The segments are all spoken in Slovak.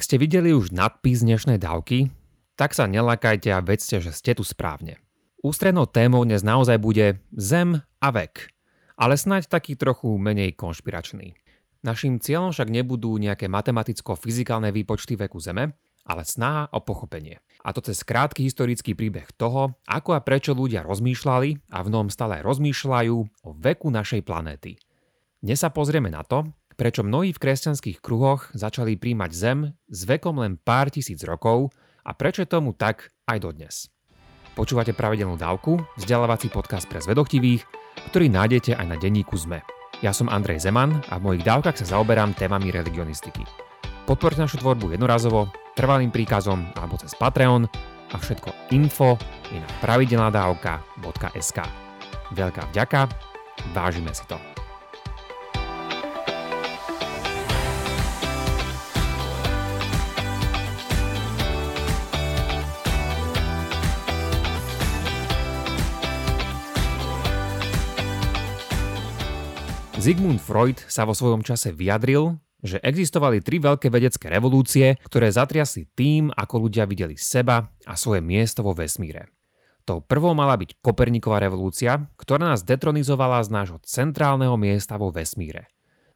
Ak ste videli už nadpis dnešnej dávky, tak sa nelakajte a vedzte, že ste tu správne. Ústrednou témou dnes naozaj bude Zem a vek, ale snáď taký trochu menej konšpiračný. Naším cieľom však nebudú nejaké matematicko-fyzikálne výpočty veku Zeme, ale snaha o pochopenie. A to cez krátky historický príbeh toho, ako a prečo ľudia rozmýšľali a v nom stále rozmýšľajú o veku našej planéty. Dnes sa pozrieme na to, prečo mnohí v kresťanských kruhoch začali príjmať Zem s vekom len pár tisíc rokov a prečo tomu tak aj dodnes. Počúvate pravidelnú dávku, vzdelávací podcast pre zvedochtivých, ktorý nájdete aj na denníku ZME. Ja som Andrej Zeman a v mojich dávkach sa zaoberám témami religionistiky. Podporte našu tvorbu jednorazovo, trvalým príkazom alebo cez Patreon a všetko info je na pravidelnadavka.sk. Veľká vďaka, vážime si to. Sigmund Freud sa vo svojom čase vyjadril, že existovali tri veľké vedecké revolúcie, ktoré zatriasli tým, ako ľudia videli seba a svoje miesto vo vesmíre. Tou prvou mala byť Koperníková revolúcia, ktorá nás detronizovala z nášho centrálneho miesta vo vesmíre.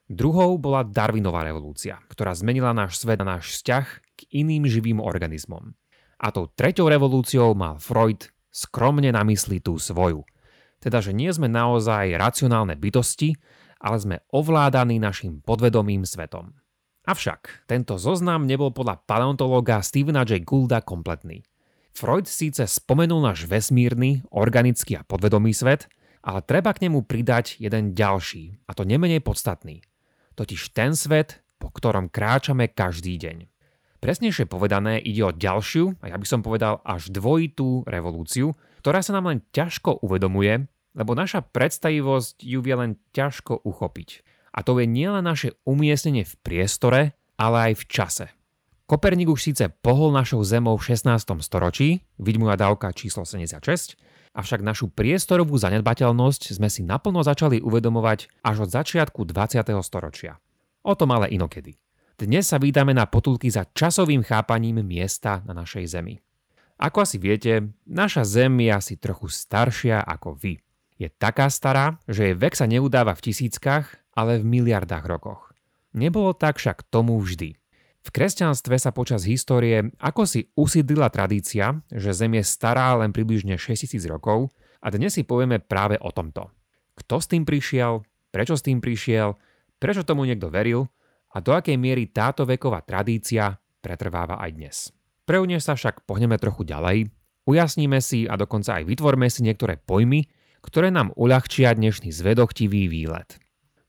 Druhou bola Darwinová revolúcia, ktorá zmenila náš svet a náš vzťah k iným živým organizmom. A tou treťou revolúciou mal Freud skromne na mysli tú svoju. Teda, že nie sme naozaj racionálne bytosti, ale sme ovládaní našim podvedomým svetom. Avšak tento zoznam nebol podľa paleontológa Stevena J. Goulda kompletný. Freud síce spomenul náš vesmírny, organický a podvedomý svet, ale treba k nemu pridať jeden ďalší, a to nemenej podstatný. Totiž ten svet, po ktorom kráčame každý deň. Presnejšie povedané ide o ďalšiu, a ja by som povedal až dvojitú revolúciu, ktorá sa nám len ťažko uvedomuje lebo naša predstavivosť ju vie len ťažko uchopiť. A to je nielen naše umiestnenie v priestore, ale aj v čase. Koperník už síce pohol našou zemou v 16. storočí, vidť moja dávka číslo 76, avšak našu priestorovú zanedbateľnosť sme si naplno začali uvedomovať až od začiatku 20. storočia. O tom ale inokedy. Dnes sa vítame na potulky za časovým chápaním miesta na našej Zemi. Ako asi viete, naša Zem je asi trochu staršia ako vy. Je taká stará, že jej vek sa neudáva v tisíckach, ale v miliardách rokoch. Nebolo tak však tomu vždy. V kresťanstve sa počas histórie ako si usídlila tradícia, že Zem je stará len približne 6000 rokov a dnes si povieme práve o tomto. Kto s tým prišiel, prečo s tým prišiel, prečo tomu niekto veril a do akej miery táto veková tradícia pretrváva aj dnes. Preune sa však pohneme trochu ďalej, ujasníme si a dokonca aj vytvorme si niektoré pojmy, ktoré nám uľahčia dnešný zvedochtivý výlet.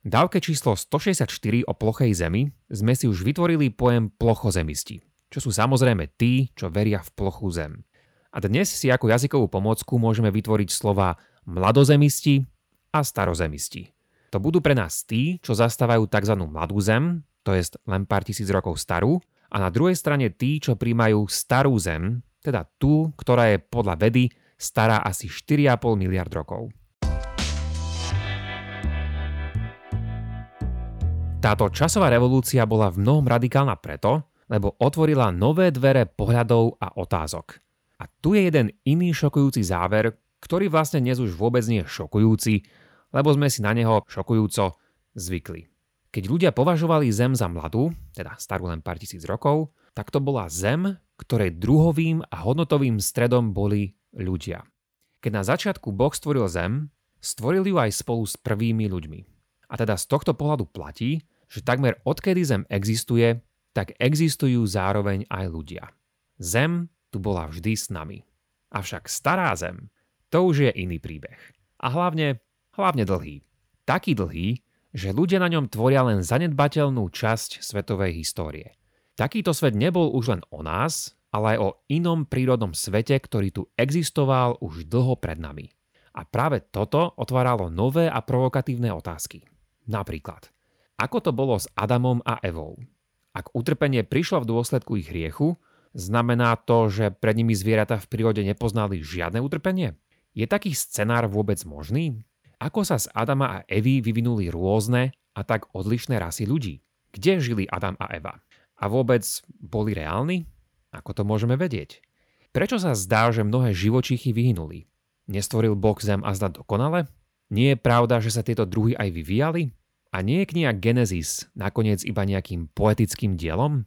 V dávke číslo 164 o plochej zemi sme si už vytvorili pojem plochozemisti, čo sú samozrejme tí, čo veria v plochú zem. A dnes si ako jazykovú pomôcku môžeme vytvoriť slova mladozemisti a starozemisti. To budú pre nás tí, čo zastávajú tzv. mladú zem, to je len pár tisíc rokov starú, a na druhej strane tí, čo príjmajú starú zem, teda tú, ktorá je podľa vedy stará asi 4,5 miliard rokov. Táto časová revolúcia bola v mnohom radikálna preto, lebo otvorila nové dvere pohľadov a otázok. A tu je jeden iný šokujúci záver, ktorý vlastne dnes už vôbec nie je šokujúci, lebo sme si na neho šokujúco zvykli. Keď ľudia považovali Zem za mladú, teda starú len pár tisíc rokov, tak to bola Zem, ktorej druhovým a hodnotovým stredom boli ľudia. Keď na začiatku Boh stvoril zem, stvoril ju aj spolu s prvými ľuďmi. A teda z tohto pohľadu platí, že takmer odkedy zem existuje, tak existujú zároveň aj ľudia. Zem tu bola vždy s nami. Avšak stará zem, to už je iný príbeh. A hlavne, hlavne dlhý. Taký dlhý, že ľudia na ňom tvoria len zanedbateľnú časť svetovej histórie. Takýto svet nebol už len o nás, ale aj o inom prírodnom svete, ktorý tu existoval už dlho pred nami. A práve toto otváralo nové a provokatívne otázky. Napríklad, ako to bolo s Adamom a Evou? Ak utrpenie prišlo v dôsledku ich hriechu, znamená to, že pred nimi zvieratá v prírode nepoznali žiadne utrpenie? Je taký scenár vôbec možný? Ako sa z Adama a Evy vyvinuli rôzne a tak odlišné rasy ľudí? Kde žili Adam a Eva? A vôbec boli reálni? Ako to môžeme vedieť? Prečo sa zdá, že mnohé živočíchy vyhynuli? Nestvoril Boh zem a zda dokonale? Nie je pravda, že sa tieto druhy aj vyvíjali? A nie je kniha Genesis nakoniec iba nejakým poetickým dielom?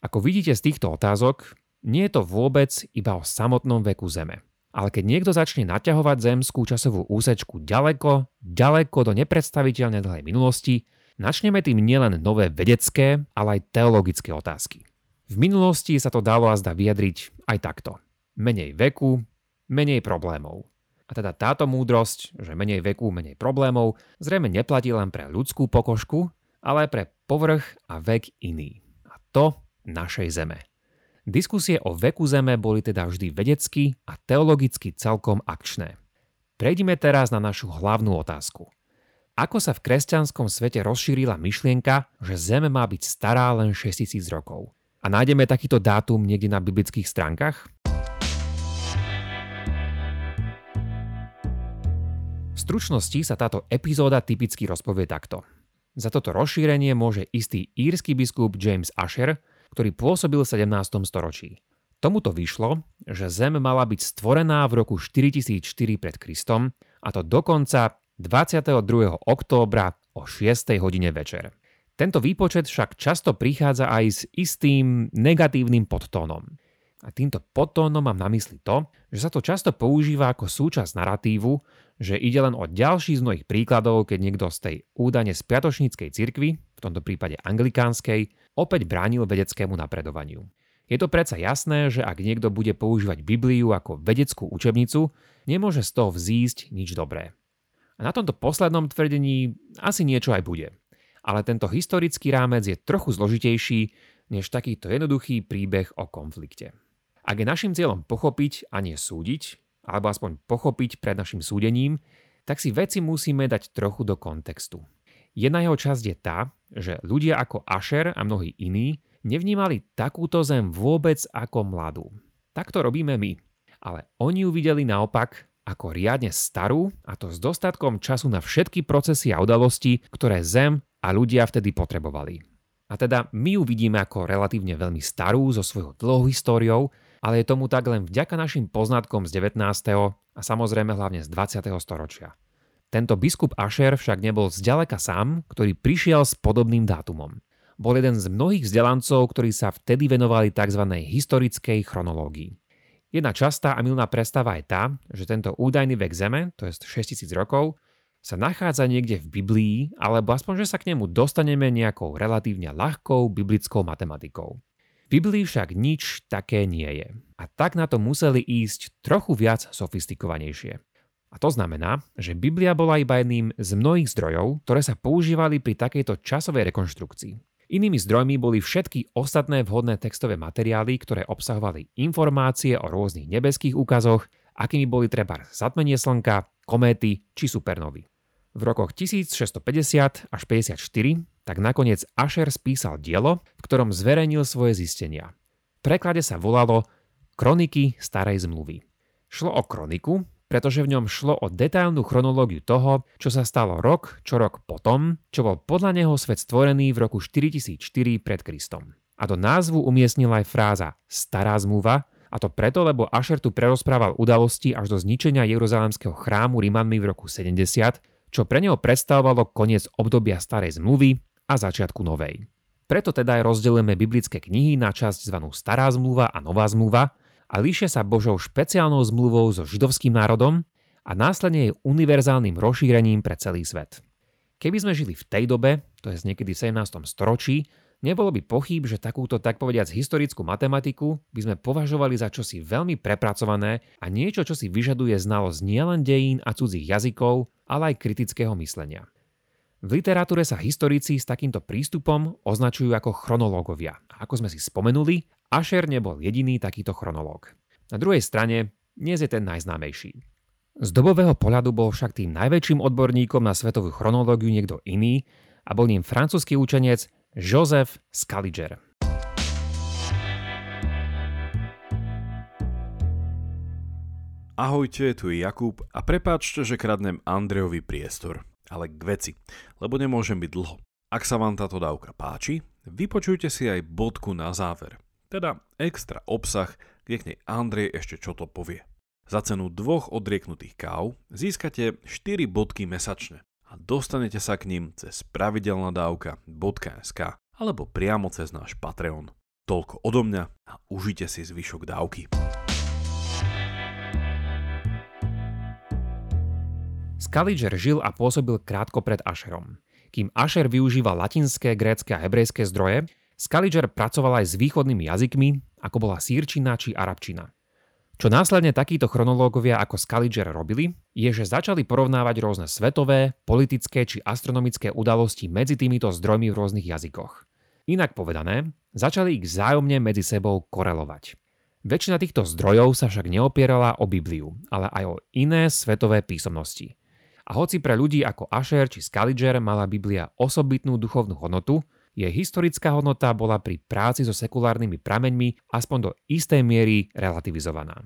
Ako vidíte z týchto otázok, nie je to vôbec iba o samotnom veku Zeme. Ale keď niekto začne naťahovať zemskú časovú úsečku ďaleko, ďaleko do nepredstaviteľne dlhej minulosti, načneme tým nielen nové vedecké, ale aj teologické otázky. V minulosti sa to dalo azda vyjadriť aj takto. Menej veku, menej problémov. A teda táto múdrosť, že menej veku, menej problémov, zrejme neplatí len pre ľudskú pokožku, ale pre povrch a vek iný. A to našej Zeme. Diskusie o veku Zeme boli teda vždy vedecky a teologicky celkom akčné. Prejdime teraz na našu hlavnú otázku. Ako sa v kresťanskom svete rozšírila myšlienka, že Zem má byť stará len 6000 rokov? A nájdeme takýto dátum niekde na biblických stránkach? V stručnosti sa táto epizóda typicky rozpovie takto. Za toto rozšírenie môže istý írsky biskup James Asher, ktorý pôsobil v 17. storočí. Tomuto vyšlo, že Zem mala byť stvorená v roku 4004 pred Kristom a to dokonca 22. októbra o 6. hodine večer. Tento výpočet však často prichádza aj s istým negatívnym podtónom. A týmto podtónom mám na mysli to, že sa to často používa ako súčasť narratívu, že ide len o ďalší z mnohých príkladov, keď niekto z tej údane spiatočníckej cirkvi, v tomto prípade anglikánskej, opäť bránil vedeckému napredovaniu. Je to predsa jasné, že ak niekto bude používať Bibliu ako vedeckú učebnicu, nemôže z toho vzísť nič dobré. A na tomto poslednom tvrdení asi niečo aj bude. Ale tento historický rámec je trochu zložitejší než takýto jednoduchý príbeh o konflikte. Ak je našim cieľom pochopiť a nie súdiť, alebo aspoň pochopiť pred našim súdením, tak si veci musíme dať trochu do kontextu. Jedna jeho časť je tá, že ľudia ako Asher a mnohí iní nevnímali takúto zem vôbec ako mladú. Tak to robíme my. Ale oni ju videli naopak ako riadne starú a to s dostatkom času na všetky procesy a udalosti, ktoré zem a ľudia vtedy potrebovali. A teda my ju vidíme ako relatívne veľmi starú so svojou dlhou históriou ale je tomu tak len vďaka našim poznatkom z 19. a samozrejme hlavne z 20. storočia. Tento biskup Asher však nebol zďaleka sám, ktorý prišiel s podobným dátumom. Bol jeden z mnohých vzdelancov, ktorí sa vtedy venovali tzv. historickej chronológii. Jedna častá a milná predstava je tá, že tento údajný vek Zeme, to je 6000 rokov, sa nachádza niekde v Biblii, alebo aspoň, že sa k nemu dostaneme nejakou relatívne ľahkou biblickou matematikou. Biblii však nič také nie je. A tak na to museli ísť trochu viac sofistikovanejšie. A to znamená, že Biblia bola iba jedným z mnohých zdrojov, ktoré sa používali pri takejto časovej rekonštrukcii. Inými zdrojmi boli všetky ostatné vhodné textové materiály, ktoré obsahovali informácie o rôznych nebeských úkazoch, akými boli treba zatmenie slnka, kométy či supernovy. V rokoch 1650 až 54 tak nakoniec Asher spísal dielo, v ktorom zverejnil svoje zistenia. V preklade sa volalo Kroniky starej zmluvy. Šlo o kroniku, pretože v ňom šlo o detailnú chronológiu toho, čo sa stalo rok čo rok potom, čo bol podľa neho svet stvorený v roku 4004 pred Kristom. A do názvu umiestnila aj fráza Stará zmluva, a to preto, lebo Asher tu prerozprával udalosti až do zničenia Jeruzalemského chrámu Rimanmi v roku 70, čo pre neho predstavovalo koniec obdobia starej zmluvy a začiatku novej. Preto teda aj rozdelujeme biblické knihy na časť zvanú Stará zmluva a Nová zmluva a líšia sa Božou špeciálnou zmluvou so židovským národom a následne jej univerzálnym rozšírením pre celý svet. Keby sme žili v tej dobe, to je niekedy v 17. storočí, nebolo by pochyb, že takúto tak povediac historickú matematiku by sme považovali za čosi veľmi prepracované a niečo, čo si vyžaduje znalosť nielen dejín a cudzích jazykov, ale aj kritického myslenia. V literatúre sa historici s takýmto prístupom označujú ako chronológovia. A ako sme si spomenuli, Asher nebol jediný takýto chronológ. Na druhej strane, dnes je ten najznámejší. Z dobového pohľadu bol však tým najväčším odborníkom na svetovú chronológiu niekto iný a bol ním francúzsky učenec Joseph Scaliger. Ahojte, tu je Jakub a prepáčte, že kradnem Andrejovi priestor ale k veci, lebo nemôžem byť dlho. Ak sa vám táto dávka páči, vypočujte si aj bodku na záver, teda extra obsah, kde k nej Andrej ešte čo to povie. Za cenu dvoch odrieknutých káv získate 4 bodky mesačne a dostanete sa k ním cez pravidelnadavka.sk alebo priamo cez náš Patreon. Toľko odo mňa a užite si zvyšok dávky. Scaliger žil a pôsobil krátko pred Asherom. Kým Asher využíval latinské, grécké a hebrejské zdroje, Scaliger pracoval aj s východnými jazykmi, ako bola sírčina či arabčina. Čo následne takíto chronológovia ako Scaliger robili, je, že začali porovnávať rôzne svetové, politické či astronomické udalosti medzi týmito zdrojmi v rôznych jazykoch. Inak povedané, začali ich vzájomne medzi sebou korelovať. Väčšina týchto zdrojov sa však neopierala o Bibliu, ale aj o iné svetové písomnosti. A hoci pre ľudí ako Asher či Scaliger mala Biblia osobitnú duchovnú hodnotu, jej historická hodnota bola pri práci so sekulárnymi prameňmi aspoň do istej miery relativizovaná.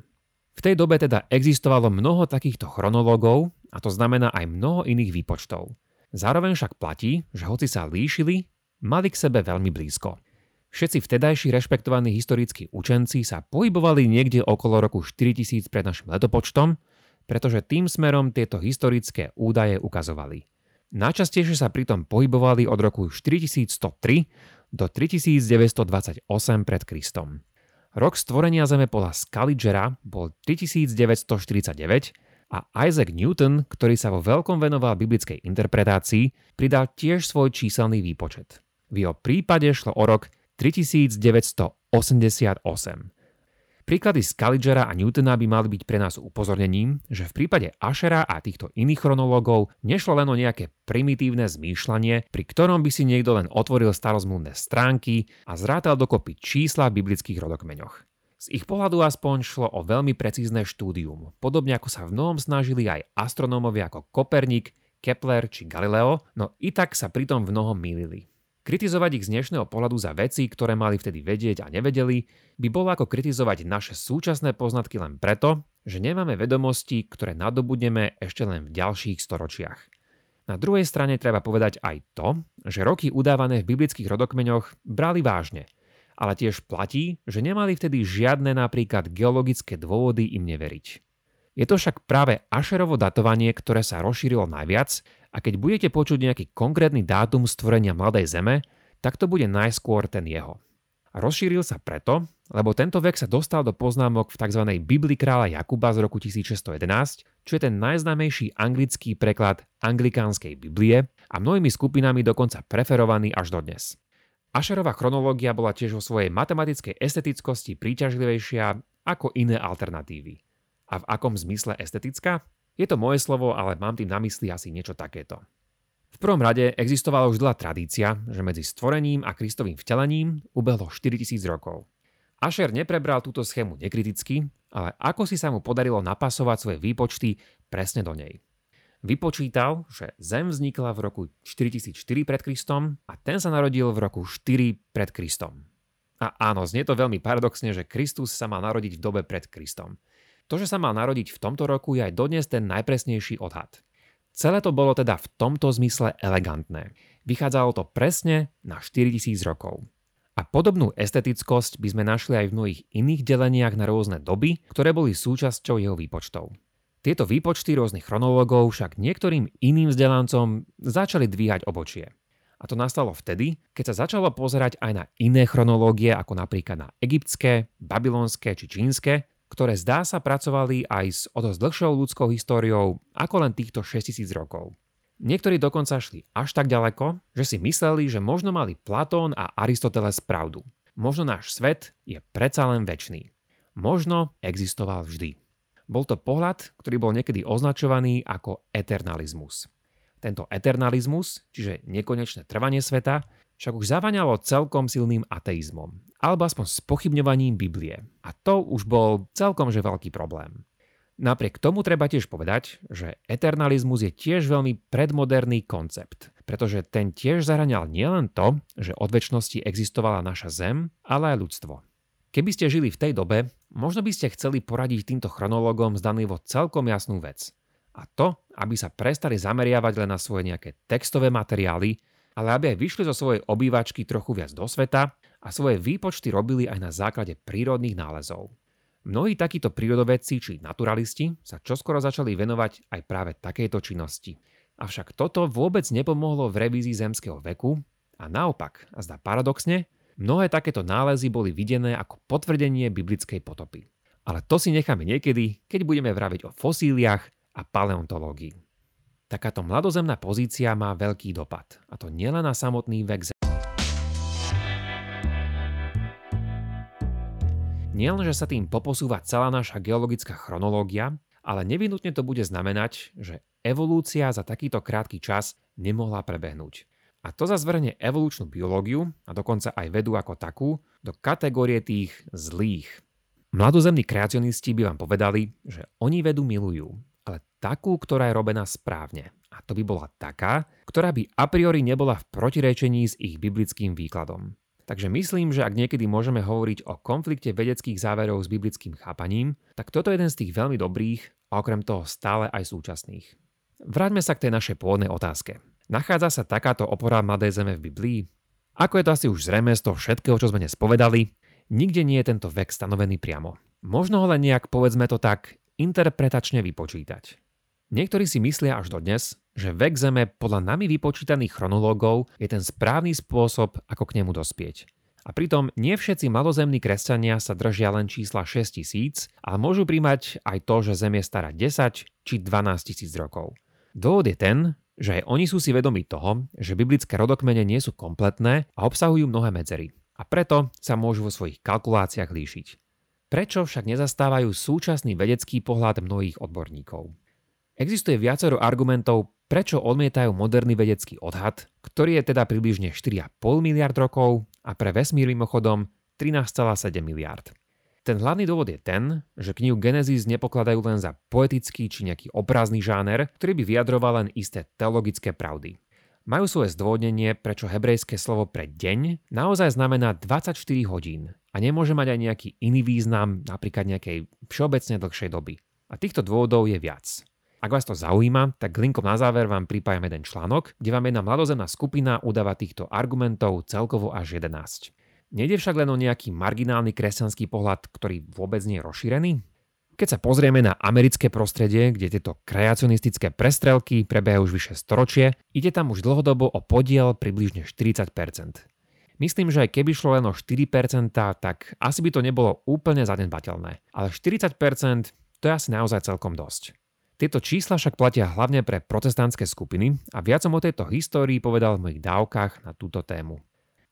V tej dobe teda existovalo mnoho takýchto chronológov, a to znamená aj mnoho iných výpočtov. Zároveň však platí, že hoci sa líšili, mali k sebe veľmi blízko. Všetci vtedajší rešpektovaní historickí učenci sa pohybovali niekde okolo roku 4000 pred našim letopočtom pretože tým smerom tieto historické údaje ukazovali. Najčastejšie sa pritom pohybovali od roku 4103 do 3928 pred Kristom. Rok stvorenia Zeme podľa Scaligera bol 3949 a Isaac Newton, ktorý sa vo veľkom venoval biblickej interpretácii, pridal tiež svoj číselný výpočet. V jeho prípade šlo o rok 3988. Príklady Scaligera a Newtona by mali byť pre nás upozornením, že v prípade Ashera a týchto iných chronológov nešlo len o nejaké primitívne zmýšľanie, pri ktorom by si niekto len otvoril starozmluvné stránky a zrátal dokopy čísla v biblických rodokmeňoch. Z ich pohľadu aspoň šlo o veľmi precízne štúdium, podobne ako sa v mnohom snažili aj astronómovia ako Kopernik, Kepler či Galileo, no i tak sa pritom v mnohom mýlili. Kritizovať ich z dnešného pohľadu za veci, ktoré mali vtedy vedieť a nevedeli, by bolo ako kritizovať naše súčasné poznatky len preto, že nemáme vedomosti, ktoré nadobudneme ešte len v ďalších storočiach. Na druhej strane treba povedať aj to, že roky udávané v biblických rodokmeňoch brali vážne, ale tiež platí, že nemali vtedy žiadne napríklad geologické dôvody im neveriť. Je to však práve Ašerovo datovanie, ktoré sa rozšírilo najviac a keď budete počuť nejaký konkrétny dátum stvorenia Mladej Zeme, tak to bude najskôr ten jeho. Rozšíril sa preto, lebo tento vek sa dostal do poznámok v tzv. Biblii kráľa Jakuba z roku 1611, čo je ten najznámejší anglický preklad anglikánskej Biblie a mnohými skupinami dokonca preferovaný až dodnes. Ašerová chronológia bola tiež vo svojej matematickej estetickosti príťažlivejšia ako iné alternatívy. A v akom zmysle estetická? Je to moje slovo, ale mám tým na mysli asi niečo takéto. V prvom rade existovala už dlhá tradícia, že medzi stvorením a Kristovým vtelením ubehlo 4000 rokov. Asher neprebral túto schému nekriticky, ale ako si sa mu podarilo napasovať svoje výpočty presne do nej. Vypočítal, že Zem vznikla v roku 4004 pred Kristom a ten sa narodil v roku 4 pred Kristom. A áno, znie to veľmi paradoxne, že Kristus sa mal narodiť v dobe pred Kristom. To, že sa mal narodiť v tomto roku, je aj dodnes ten najpresnejší odhad. Celé to bolo teda v tomto zmysle elegantné. Vychádzalo to presne na 4000 rokov. A podobnú estetickosť by sme našli aj v mnohých iných deleniach na rôzne doby, ktoré boli súčasťou jeho výpočtov. Tieto výpočty rôznych chronológov však niektorým iným vzdelancom začali dvíhať obočie. A to nastalo vtedy, keď sa začalo pozerať aj na iné chronológie, ako napríklad na egyptské, babylonské či čínske, ktoré zdá sa pracovali aj s o dosť dlhšou ľudskou históriou ako len týchto 6000 rokov. Niektorí dokonca šli až tak ďaleko, že si mysleli, že možno mali Platón a Aristoteles pravdu. Možno náš svet je predsa len väčší. Možno existoval vždy. Bol to pohľad, ktorý bol niekedy označovaný ako eternalizmus. Tento eternalizmus, čiže nekonečné trvanie sveta, však už zavaňalo celkom silným ateizmom, alebo aspoň spochybňovaním Biblie. A to už bol celkom že veľký problém. Napriek tomu treba tiež povedať, že eternalizmus je tiež veľmi predmoderný koncept, pretože ten tiež zahraňal nielen to, že od väčšnosti existovala naša Zem, ale aj ľudstvo. Keby ste žili v tej dobe, možno by ste chceli poradiť týmto chronológom zdanlivo celkom jasnú vec. A to, aby sa prestali zameriavať len na svoje nejaké textové materiály, ale aby aj vyšli zo svojej obývačky trochu viac do sveta a svoje výpočty robili aj na základe prírodných nálezov. Mnohí takíto prírodovedci či naturalisti sa čoskoro začali venovať aj práve takejto činnosti. Avšak toto vôbec nepomohlo v revízii zemského veku a naopak, a zdá paradoxne, mnohé takéto nálezy boli videné ako potvrdenie biblickej potopy. Ale to si necháme niekedy, keď budeme vraviť o fosíliach a paleontológii. Takáto mladozemná pozícia má veľký dopad, a to nielen na samotný vek Nielen, že sa tým poposúva celá naša geologická chronológia, ale nevinutne to bude znamenať, že evolúcia za takýto krátky čas nemohla prebehnúť. A to za zverenie evolučnú biológiu a dokonca aj vedu ako takú do kategórie tých zlých. Mladozemní kreacionisti by vám povedali, že oni vedu milujú, ale takú, ktorá je robená správne. A to by bola taká, ktorá by a priori nebola v protirečení s ich biblickým výkladom. Takže myslím, že ak niekedy môžeme hovoriť o konflikte vedeckých záverov s biblickým chápaním, tak toto je jeden z tých veľmi dobrých a okrem toho stále aj súčasných. Vráťme sa k tej našej pôvodnej otázke. Nachádza sa takáto opora Mladej zeme v Biblii? Ako je to asi už zrejme z toho všetkého, čo sme dnes povedali, nikde nie je tento vek stanovený priamo. Možno ho len nejak, povedzme to tak, interpretačne vypočítať. Niektorí si myslia až dodnes, že vek Zeme podľa nami vypočítaných chronológov je ten správny spôsob, ako k nemu dospieť. A pritom nie všetci malozemní kresťania sa držia len čísla 6000, ale môžu príjmať aj to, že Zem je stará 10 či 12 tisíc rokov. Dôvod je ten, že aj oni sú si vedomi toho, že biblické rodokmene nie sú kompletné a obsahujú mnohé medzery. A preto sa môžu vo svojich kalkuláciách líšiť. Prečo však nezastávajú súčasný vedecký pohľad mnohých odborníkov? Existuje viacero argumentov, prečo odmietajú moderný vedecký odhad, ktorý je teda približne 4,5 miliard rokov a pre vesmír mimochodom 13,7 miliard. Ten hlavný dôvod je ten, že knihu Genesis nepokladajú len za poetický či nejaký obrazný žáner, ktorý by vyjadroval len isté teologické pravdy. Majú svoje zdôvodnenie, prečo hebrejské slovo pre deň naozaj znamená 24 hodín a nemôže mať aj nejaký iný význam, napríklad nejakej všeobecne dlhšej doby. A týchto dôvodov je viac. Ak vás to zaujíma, tak linkom na záver vám pripájam jeden článok, kde vám jedna mladozemná skupina udáva týchto argumentov celkovo až 11. Nejde však len o nejaký marginálny kresťanský pohľad, ktorý vôbec nie je rozšírený? Keď sa pozrieme na americké prostredie, kde tieto kreacionistické prestrelky prebiehajú už vyše storočie, ide tam už dlhodobo o podiel približne 40%. Myslím, že keby šlo len o 4%, tak asi by to nebolo úplne zanedbateľné. Ale 40% to je asi naozaj celkom dosť. Tieto čísla však platia hlavne pre protestantské skupiny a viac som o tejto histórii povedal v mojich dávkach na túto tému.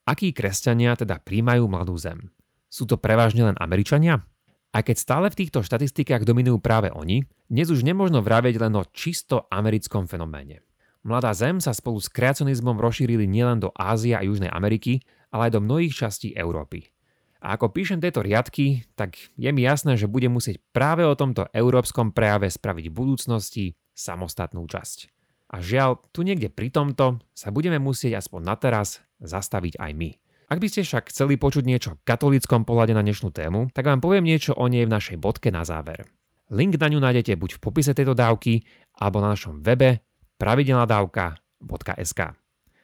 Akí kresťania teda príjmajú mladú zem? Sú to prevažne len Američania? Aj keď stále v týchto štatistikách dominujú práve oni, dnes už nemôžno vravieť len o čisto americkom fenoméne. Mladá zem sa spolu s kreacionizmom rozšírili nielen do Ázie a Južnej Ameriky, ale aj do mnohých častí Európy. A ako píšem tieto riadky, tak je mi jasné, že budem musieť práve o tomto európskom prejave spraviť v budúcnosti samostatnú časť. A žiaľ, tu niekde pri tomto sa budeme musieť aspoň na teraz zastaviť aj my. Ak by ste však chceli počuť niečo v katolíckom pohľade na dnešnú tému, tak vám poviem niečo o nej v našej bodke na záver. Link na ňu nájdete buď v popise tejto dávky, alebo na našom webe pravidelnadavka.sk.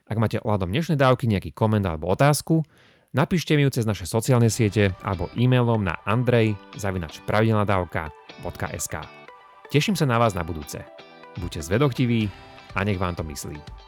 Ak máte ohľadom dnešnej dávky nejaký koment alebo otázku, Napíšte mi ju cez naše sociálne siete alebo e-mailom na andrej.pravidelnadavka.sk Teším sa na vás na budúce. Buďte zvedochtiví a nech vám to myslí.